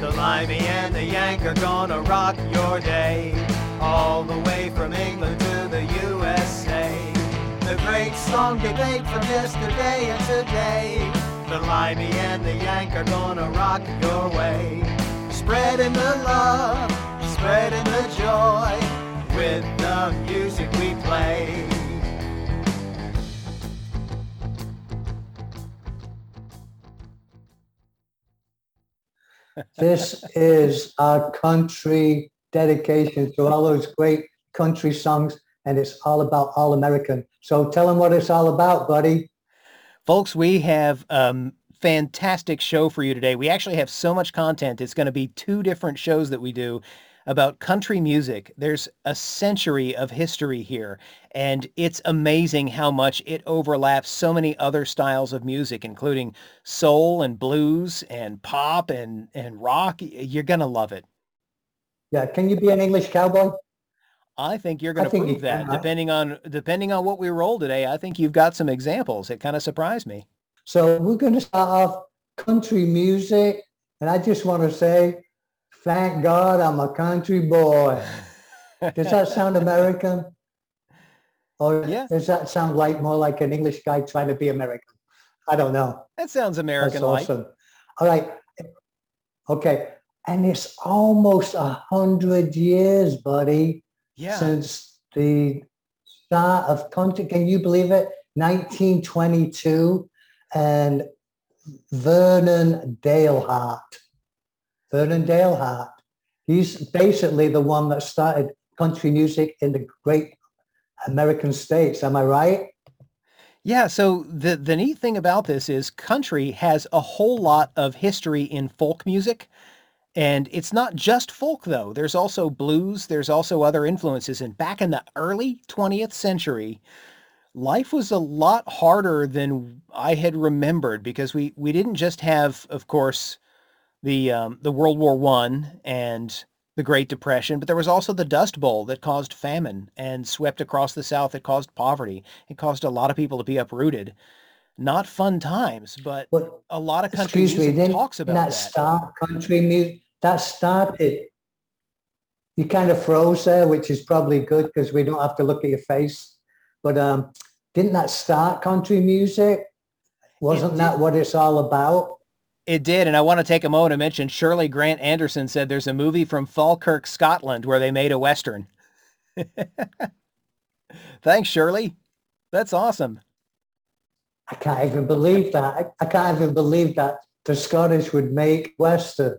The Limey and the Yank are gonna rock your day. All the way from England to the USA. The great song debate from yesterday and today. The Limey and the Yank are gonna rock your way. Spreading the love, spreading the joy with the music we play. This is our country dedication to all those great country songs, and it's all about All American. So tell them what it's all about, buddy. Folks, we have um fantastic show for you today. We actually have so much content. It's going to be two different shows that we do about country music. There's a century of history here, and it's amazing how much it overlaps so many other styles of music, including soul and blues and pop and, and rock. You're going to love it. Yeah, can you be an English cowboy? I think you're going to prove that. can. Depending on depending on what we roll today, I think you've got some examples. It kind of surprised me. So we're going to start off country music, and I just want to say, thank God I'm a country boy. Does that sound American? Or Yeah. does that sound like more like an English guy trying to be American? I don't know. That sounds American like. awesome. All right. Okay. And it's almost a hundred years, buddy, Yeah. since the start of country. Can you believe it? 1922 and Vernon Dalhart. Vernon Dalhart. He's basically the one that started country music in the great American states. Am I right? Yeah, so the the neat thing about this is country has a whole lot of history in folk music. And it's not just folk though. There's also blues, there's also other influences. And back in the early 20th century, life was a lot harder than I had remembered because we we didn't just have, of course, the um, the World War One and the Great Depression, but there was also the Dust Bowl that caused famine and swept across the South. It caused poverty. It caused a lot of people to be uprooted. Not fun times, but But a lot of country excuse me, music talks about that that. start country music? That started. You kind of froze there, which is probably good because we don't have to look at your face. But um, didn't that start country music? Wasn't that what it's all about? It did, and I want to take a moment to mention Shirley Grant Anderson said there's a movie from Falkirk, Scotland, where they made a western. Thanks, Shirley. That's awesome. I can't even believe that. I, I can't even believe that the Scottish would make Western.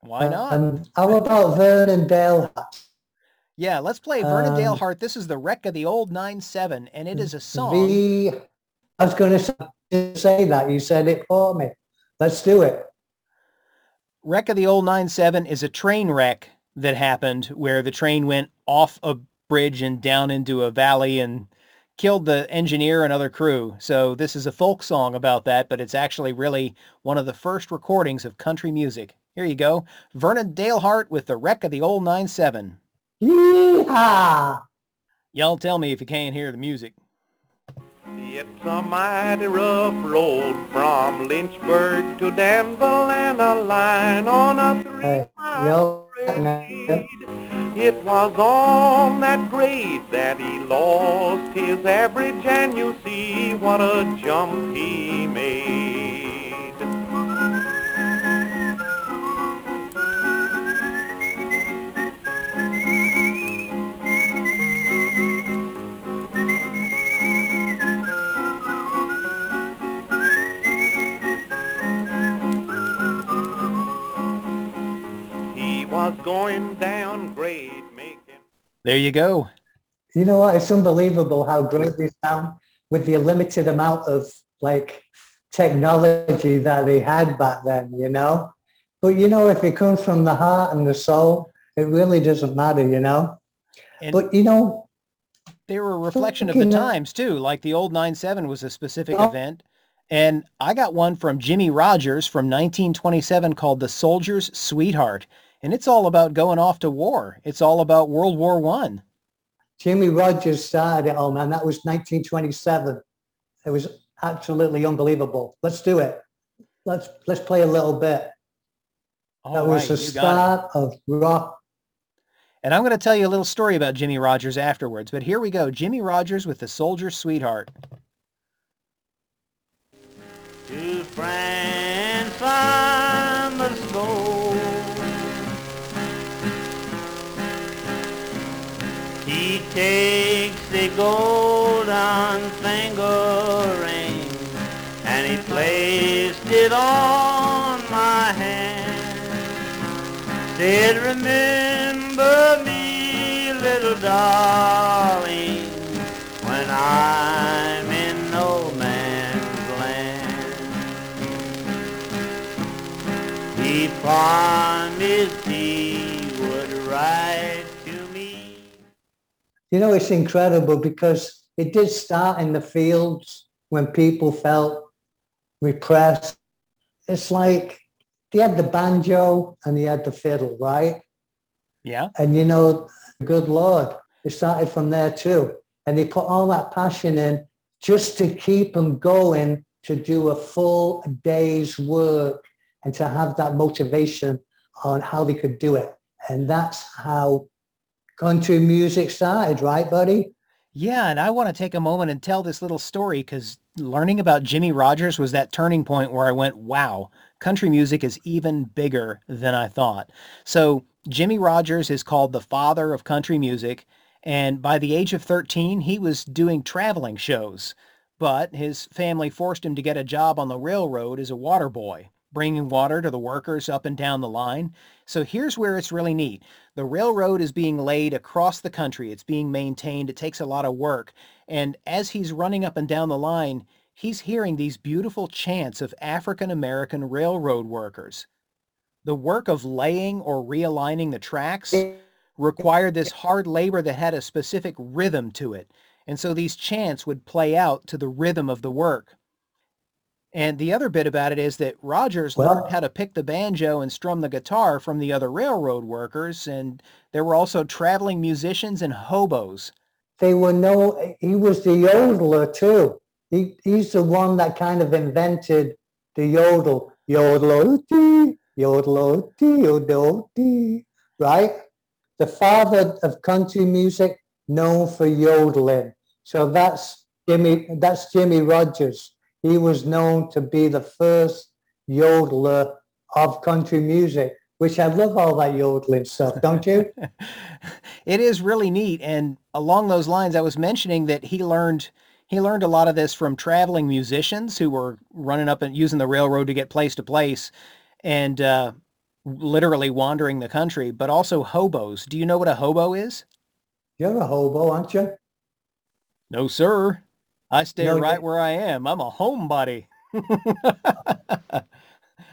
Why not? And how about Vernon Dale? yeah, let's play Vernon um, Dalhart. This is the wreck of the old 9-7, and it is a song. The, I was going to say that. You said it for me. Let's do it. Wreck of the Old 9-7 is a train wreck that happened where the train went off a bridge and down into a valley and killed the engineer and other crew. So this is a folk song about that, but it's actually really one of the first recordings of country music. Here you go. Vernon Dalhart with the Wreck of the Old 9-7. Yeehaw! Y'all tell me if you can't hear the music. It's a mighty rough road from Lynchburg to Danville and a line on a three-mile grade. It was on that grade that he lost his average and you see what a jump he made. Was going down grade making There you go. You know what? It's unbelievable how great they sound with the limited amount of like technology that they had back then, you know? But you know, if it comes from the heart and the soul, it really doesn't matter, you know? And But you know, they were a reflection of the uh, times too. Like the old 9-7 was a specific Oh. event. And I got one from Jimmie Rodgers from 1927 called The Soldier's Sweetheart. And it's all about going off to war. It's all about World War One. Jimmie Rodgers started it all, man. That was 1927. It was absolutely unbelievable. Let's do it. Let's let's play a little bit. All that was right, the you got it. start of rock. And I'm going to tell you a little story about Jimmie Rodgers afterwards. But here we go. Jimmie Rodgers with the Soldier's Sweetheart. to France on the snow. He takes the golden finger ring and he placed it on my hand. Said, remember me, little darling, when I'm in no man's land. He promised You know, it's incredible because it did start in the fields when people felt repressed. It's like they had the banjo and they had the fiddle, right? Yeah. And you know, good Lord, it started from there too. And they put all that passion in just to keep them going to do a full day's work and to have that motivation on how they could do it. And that's how country music side, right, buddy? Yeah, and I want to take a moment and tell this little story because learning about Jimmie Rodgers was that turning point where I went, wow, country music is even bigger than I thought. So Jimmie Rodgers is called the father of country music. And by the age of 13, he was doing traveling shows. But his family forced him to get a job on the railroad as a water boy, bringing water to the workers up and down the line. So here's where it's really neat. The railroad is being laid across the country. It's being maintained. It takes a lot of work. And as he's running up and down the line, he's hearing these beautiful chants of African American railroad workers. The work of laying or realigning the tracks required this hard labor that had a specific rhythm to it. And so these chants would play out to the rhythm of the work. And the other bit about it is that Rodgers Well- learned how to pick the banjo and strum the guitar from the other railroad workers. And there were also traveling musicians and hobos. They were no, he was the yodeler too. He, he's the one that kind of invented the yodel. Yodel-o-dee, yodel-o-dee, yodel-o-dee, right? The father of country music, known for yodeling. So that's Jimmy, that's Jimmie Rodgers. He was known to be the first yodeler of country music, which I love all that yodeling stuff, don't you? it is really neat. And along those lines, I was mentioning that he learned he learned a lot of this from traveling musicians who were running up and using the railroad to get place to place and uh, literally wandering the country, but also hobos. Do you know what a hobo is? You're a hobo, aren't you? No, sir. I stay No, right where I am. I'm a homebody.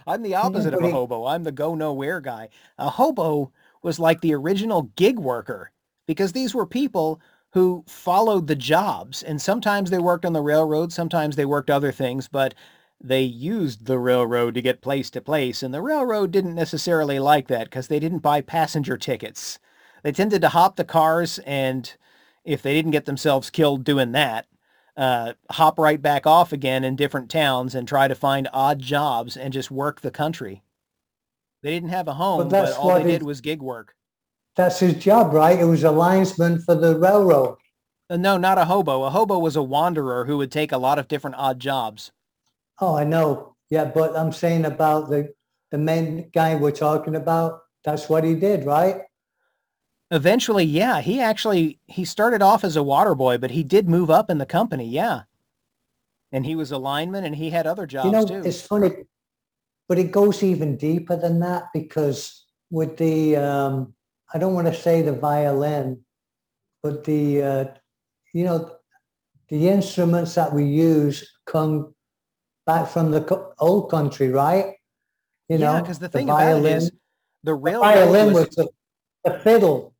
I'm the opposite of a hobo. I'm the go nowhere guy. A hobo was like the original gig worker because these were people who followed the jobs and sometimes they worked on the railroad, sometimes they worked other things, but they used the railroad to get place to place and the railroad didn't necessarily like that because they didn't buy passenger tickets. They tended to hop the cars and if they didn't get themselves killed doing that, uh, hop right back off again in different towns and try to find odd jobs and just work the country. They didn't have a home, but, that's all they did was gig work. That's his job, right? It was a linesman for the railroad. Uh, no, not a hobo. A hobo was a wanderer who would take a lot of different odd jobs. Oh, I know. Yeah, but I'm saying about the the main guy we're talking about. That's what he did, right? Eventually, yeah, he actually he started off as a water boy, but he did move up in the company, yeah. And he was a lineman and he had other jobs you know, too. it's funny, but it goes even deeper than that because with the um, I don't want to say the violin, but the uh, you know the instruments that we use come back from the co- old country, right? You know, because the thing about it is the the railroad violin was, was the, the fiddle.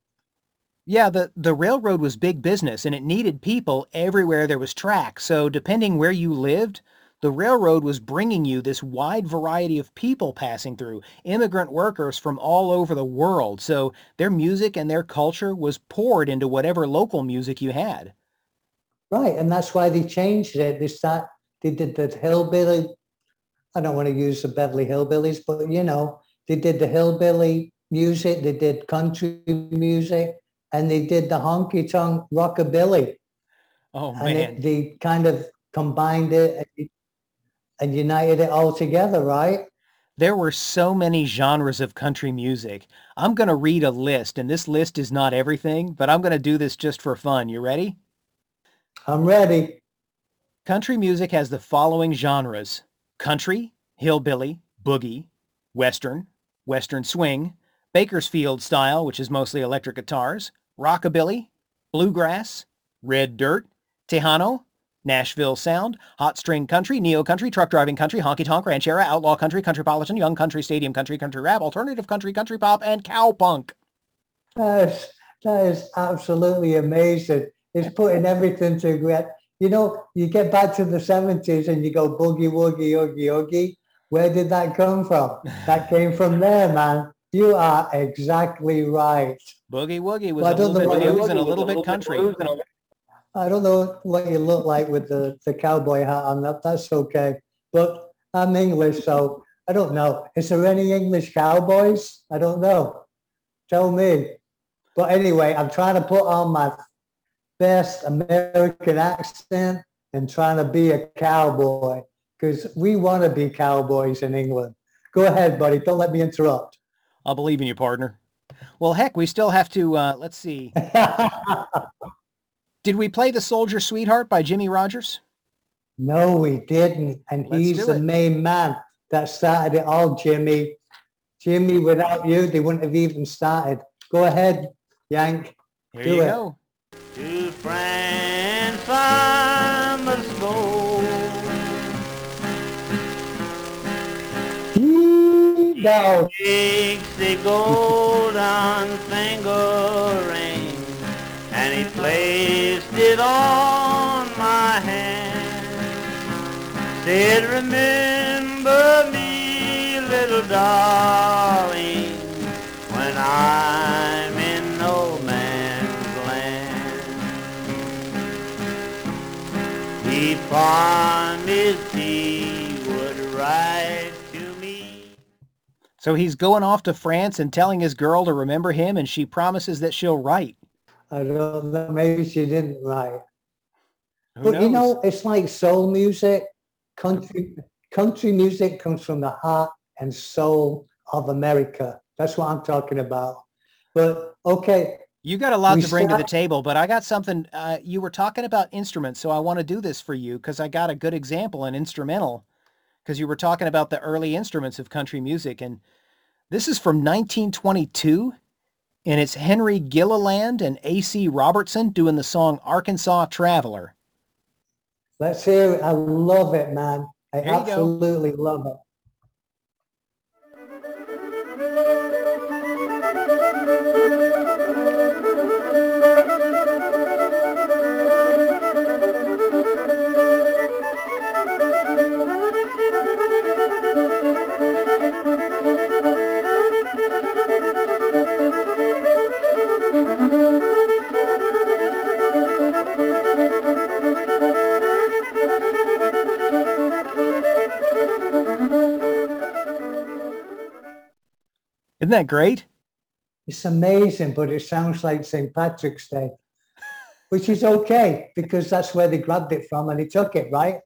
Yeah, the, the railroad was big business and it needed people everywhere there was track. So depending where you lived, the railroad was bringing you this wide variety of people passing through, immigrant workers from all over the world. So their music and their culture was poured into whatever local music you had. Right, and that's why they changed it. They start, they did the hillbilly. I don't want to use the Beverly Hillbillies, but you know, they did the hillbilly music, they did country music, and they did the honky tonk rockabilly. Oh and man. it, they kind of combined it and, and united it all together, right? There were so many genres of country music. I'm going to read a list, and this list is not everything, but I'm going to do this just for fun. You ready? I'm ready. Country music has the following genres. Country, hillbilly, boogie, western, western swing, Bakersfield style, which is mostly electric guitars, rockabilly, bluegrass, red dirt, Tejano, Nashville Sound, Hot String Country, Neo Country, Truck Driving Country, Honky Tonk, Ranchera, Outlaw Country, country Countrypolitan, Young Country, Stadium Country, Country Rap, Alternative Country, Country Pop, and Cowpunk. That is, that is absolutely amazing. It's putting everything together. You know, you get back to the 70s and you go boogie, woogie, oogie, oogie. Where did that come from? That came from there, man. You are exactly right. Boogie Woogie was Well, a little bit blues and a little bit country. I don't know what you look like with the, the cowboy hat on. That that's okay. But I'm English, so I don't know. Is there any English cowboys? I don't know. Tell me. But anyway, I'm trying to put on my best American accent and trying to be a cowboy because we want to be cowboys in England. Go ahead, buddy. Don't let me interrupt. I'll believe in you, partner. Well, heck, we still have to, uh, let's see. Did we play The Soldier Sweetheart by Jimmie Rodgers? No, we didn't. And Let's he's the it. main man that started it all, Jimmy. Jimmy, without you, they wouldn't have even started. Go ahead, Yank. Here Do you it. go. To France I Go. Takes the golden finger ring and he placed it on my hand. Said, remember me, little darling, when I'm in no man's land. He promised So he's going off to France and telling his girl to remember him, and she promises that she'll write. I don't know. Maybe she didn't write. Who But you know, it's like soul music. Country country music comes from the heart and soul of America. That's what I'm talking about. But okay, You got a lot to bring to the table, but I got something. Uh, you were talking about instruments, so I want to do this for you because I got a good example, an instrumental, because you were talking about the early instruments of country music, and this is from 1922, and it's Henry Gilliland and A.C. Robertson doing the song "Arkansas Traveler." let's hear it. I love it, man. I Here go. absolutely love it. Isn't that great? It's amazing, but it sounds like St. Patrick's Day, which is okay because that's where they grabbed it from and they took it, right?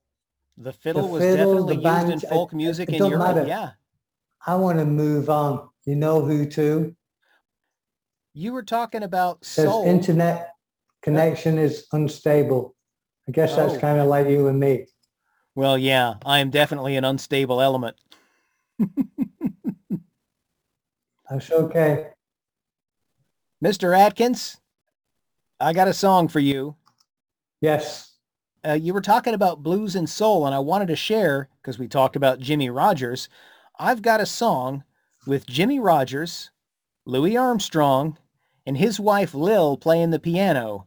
The fiddle was fiddle, definitely the used in folk music it in Europe. matter. Yeah, I want to move on. You know who to? you were talking about Says soul. internet connection is unstable. I guess that's Oh. kind of like you and me. Well, yeah, I am definitely an unstable element. That's okay. Mr. Atkins, I got a song for you. Yes. Uh, you were talking about blues and soul, and I wanted to share, because we talked about Jimmie Rodgers, I've got a song with Jimmie Rodgers, Louis Armstrong, and his wife Lil playing the piano,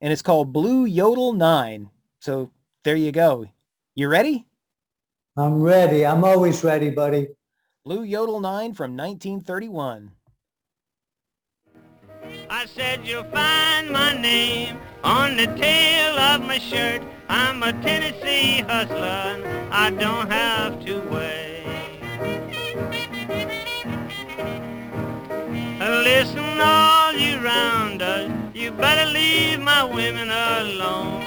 and it's called Blue Yodel 9. So there you go. You ready? I'm ready. I'm always ready, buddy. Blue Yodel 9 from 1931. I said you'll find my name on the tail of my shirt. I'm a Tennessee hustler, I don't have to wait. listen, all you rounders, you better leave my women alone.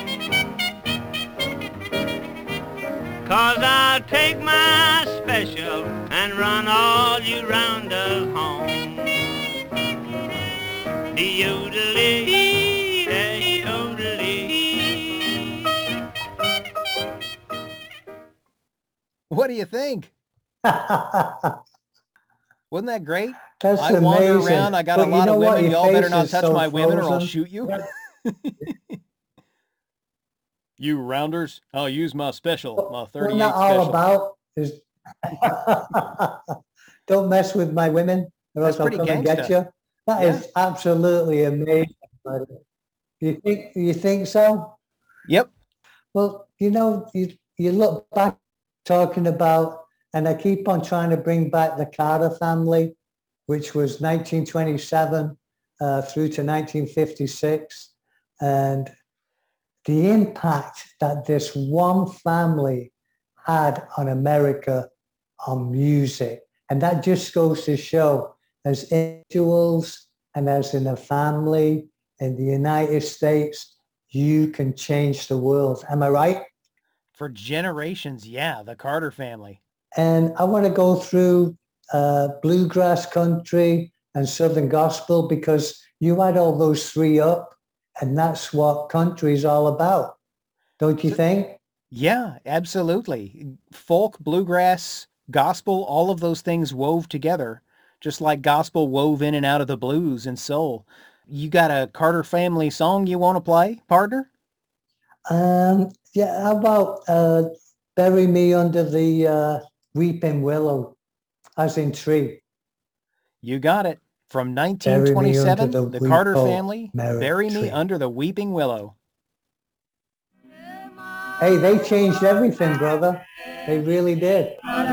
Cause I'll take my special and run all you rounders home. The yodelee, the yodelee. What do you think? Wasn't that great? That's I amazing. wander around. I got But a lot of women. Y'all better not touch so my women, or I'll shoot you. You rounders, I'll use my special, my What 38 that all special. about is don't mess with my women or That's else I'll pretty come and get you. That is absolutely amazing. buddy. You think you think so? Yep. Well, you know, you you look back talking about, and I keep on trying to bring back the Carter family, which was 1927 uh, through to 1956, and the impact that this one family had on America on music, and that just goes to show, as individuals and as in a family in the United States, you can change the world. Am I right? For generations, yeah, the Carter family. And I want to go through uh, bluegrass country and southern gospel because you add all those three up, and that's what country is all about, don't you think? Yeah, absolutely. Folk, bluegrass, gospel, all of those things wove together, just like gospel wove in and out of the blues and soul. You got a Carter family song you want to play, partner? Um, yeah, how about uh, bury me under the uh, weeping willow, as in tree? You got it. From 1927, the the Carter oh, family, Bury Me Under the Weeping Willow. Hey, they changed everything, brother. They really did. Where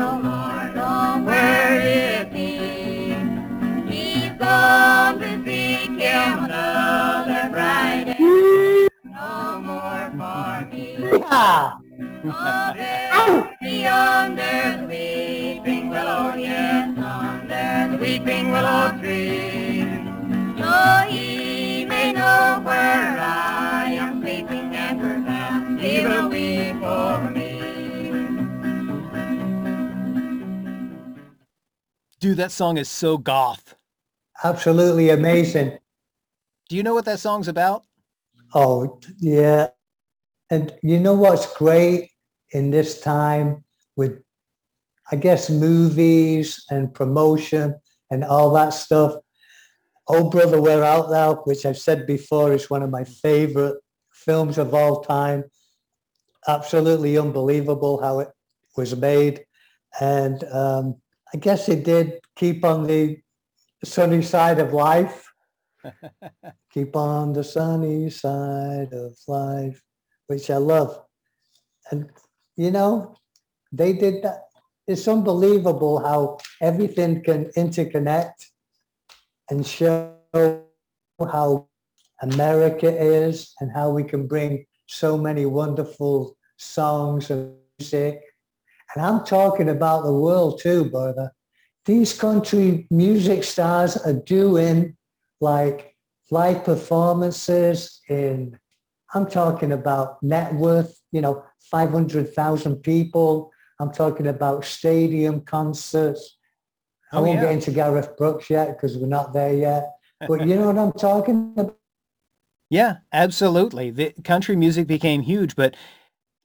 willow, tree. So he may know where I am sleeping and perhaps he will weep for me. Dude, that song is so goth. absolutely amazing. Do you know what that song's about? Oh, yeah. And you know what's great in this time with, I guess, movies and promotion and all that stuff? Oh, Brother, Where Art Thou, which I've said before is one of my favorite films of all time. Absolutely unbelievable how it was made. And um, I guess it did keep on the sunny side of life. Keep on the sunny side of life, which I love. And, you know, they did that. It's unbelievable how everything can interconnect and show how America is and how we can bring so many wonderful songs and music. And I'm talking about the world too, brother. These country music stars are doing like live performances in, I'm talking about net worth, you know, 500,000 people. I'm talking about stadium concerts. I Oh, won't yeah. get into Garth Brooks yet because we're not there yet. But you know what I'm talking about? Yeah, absolutely. The country music became huge, but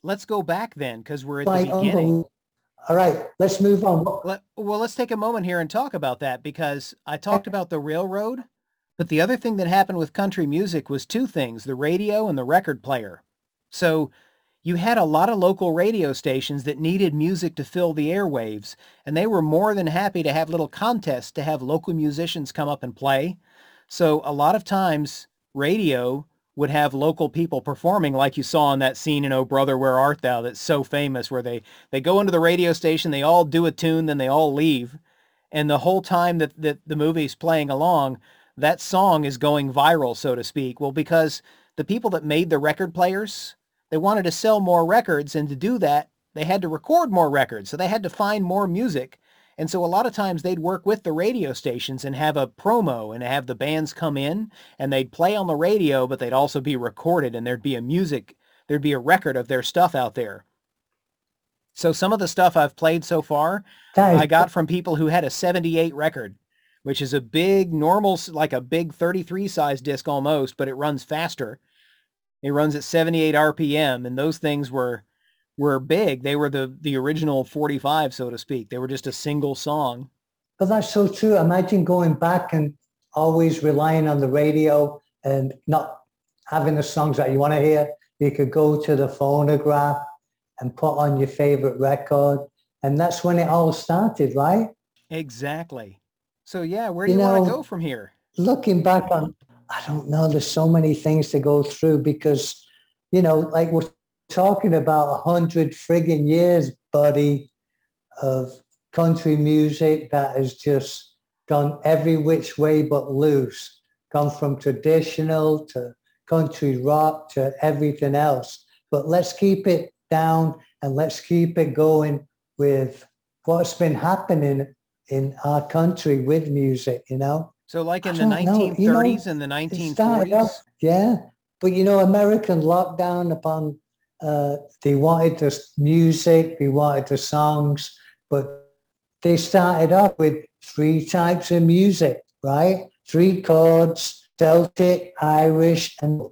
let's go back then because we're at the Like, beginning. All right, let's move on. Let, well, let's take a moment here and talk about that because I talked about the railroad, but the other thing that happened with country music was two things, the radio and the record player. So you had a lot of local radio stations that needed music to fill the airwaves, and they were more than happy to have little contests to have local musicians come up and play. So a lot of times radio would have local people performing like you saw in that scene in Oh Brother Where Art Thou that's so famous where they they go into the radio station, they all do a tune, then they all leave. And the whole time that, that the movie's playing along, that song is going viral, so to speak. Well, because the people that made the record players, they wanted to sell more records. And to do that, they had to record more records. So they had to find more music. And so a lot of times they'd work with the radio stations and have a promo and have the bands come in and they'd play on the radio, but they'd also be recorded and there'd be a music, there'd be a record of their stuff out there. So some of the stuff I've played so far, I got from people who had a 78 record, which is a big normal, like a big 33 size disc almost, but it runs faster. It runs at 78 RPM and those things were were big. They were the the original 45, so to speak. They were just a single song. But that's so true. Imagine going back and always relying on the radio and not having the songs that you want to hear. You could go to the phonograph and put on your favorite record. And that's when it all started, right? Exactly. So yeah, where do You you, want to go from here? Looking back on, I don't know, there's so many things to go through because, you know, like we're talking about a hundred friggin' years, buddy, of country music that has just gone every which way but loose, gone from traditional to country rock to everything else. But let's keep it down and let's keep it going with what's been happening in our country with music, you know? So like in the don't know, you know, 1930s and the It started 1940s. yeah. But you know, American lockdown upon uh, they wanted the music, they wanted the songs, but they started off with three types of music, right? Three chords, Celtic, Irish, and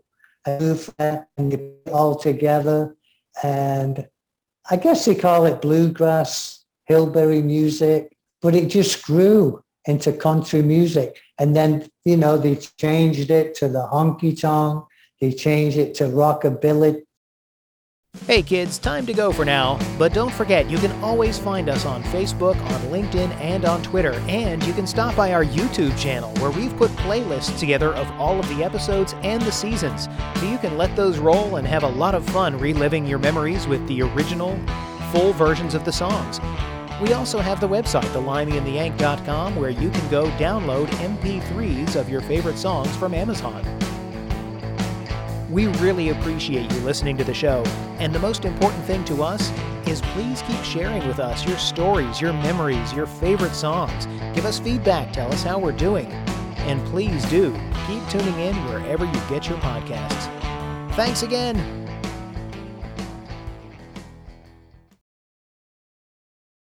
and all together. And I guess they call it bluegrass, hillbilly music, but it just grew into country music. And then, you know, they changed it to the honky tonk. They changed it to rockabilly. Hey kids, time to go for now. But don't forget, you can always find us on Facebook, on LinkedIn, and on Twitter. And you can stop by our YouTube channel where we've put playlists together of all of the episodes and the seasons. So you can let those roll and have a lot of fun reliving your memories with the original, full versions of the songs. We also have the website, thelimeyandtheyank.com, where you can go download MP3s of your favorite songs from Amazon. We really appreciate you listening to the show, and the most important thing to us is please keep sharing with us your stories, your memories, your favorite songs. Give us feedback, tell us how we're doing. And please do keep tuning in wherever you get your podcasts. Thanks again.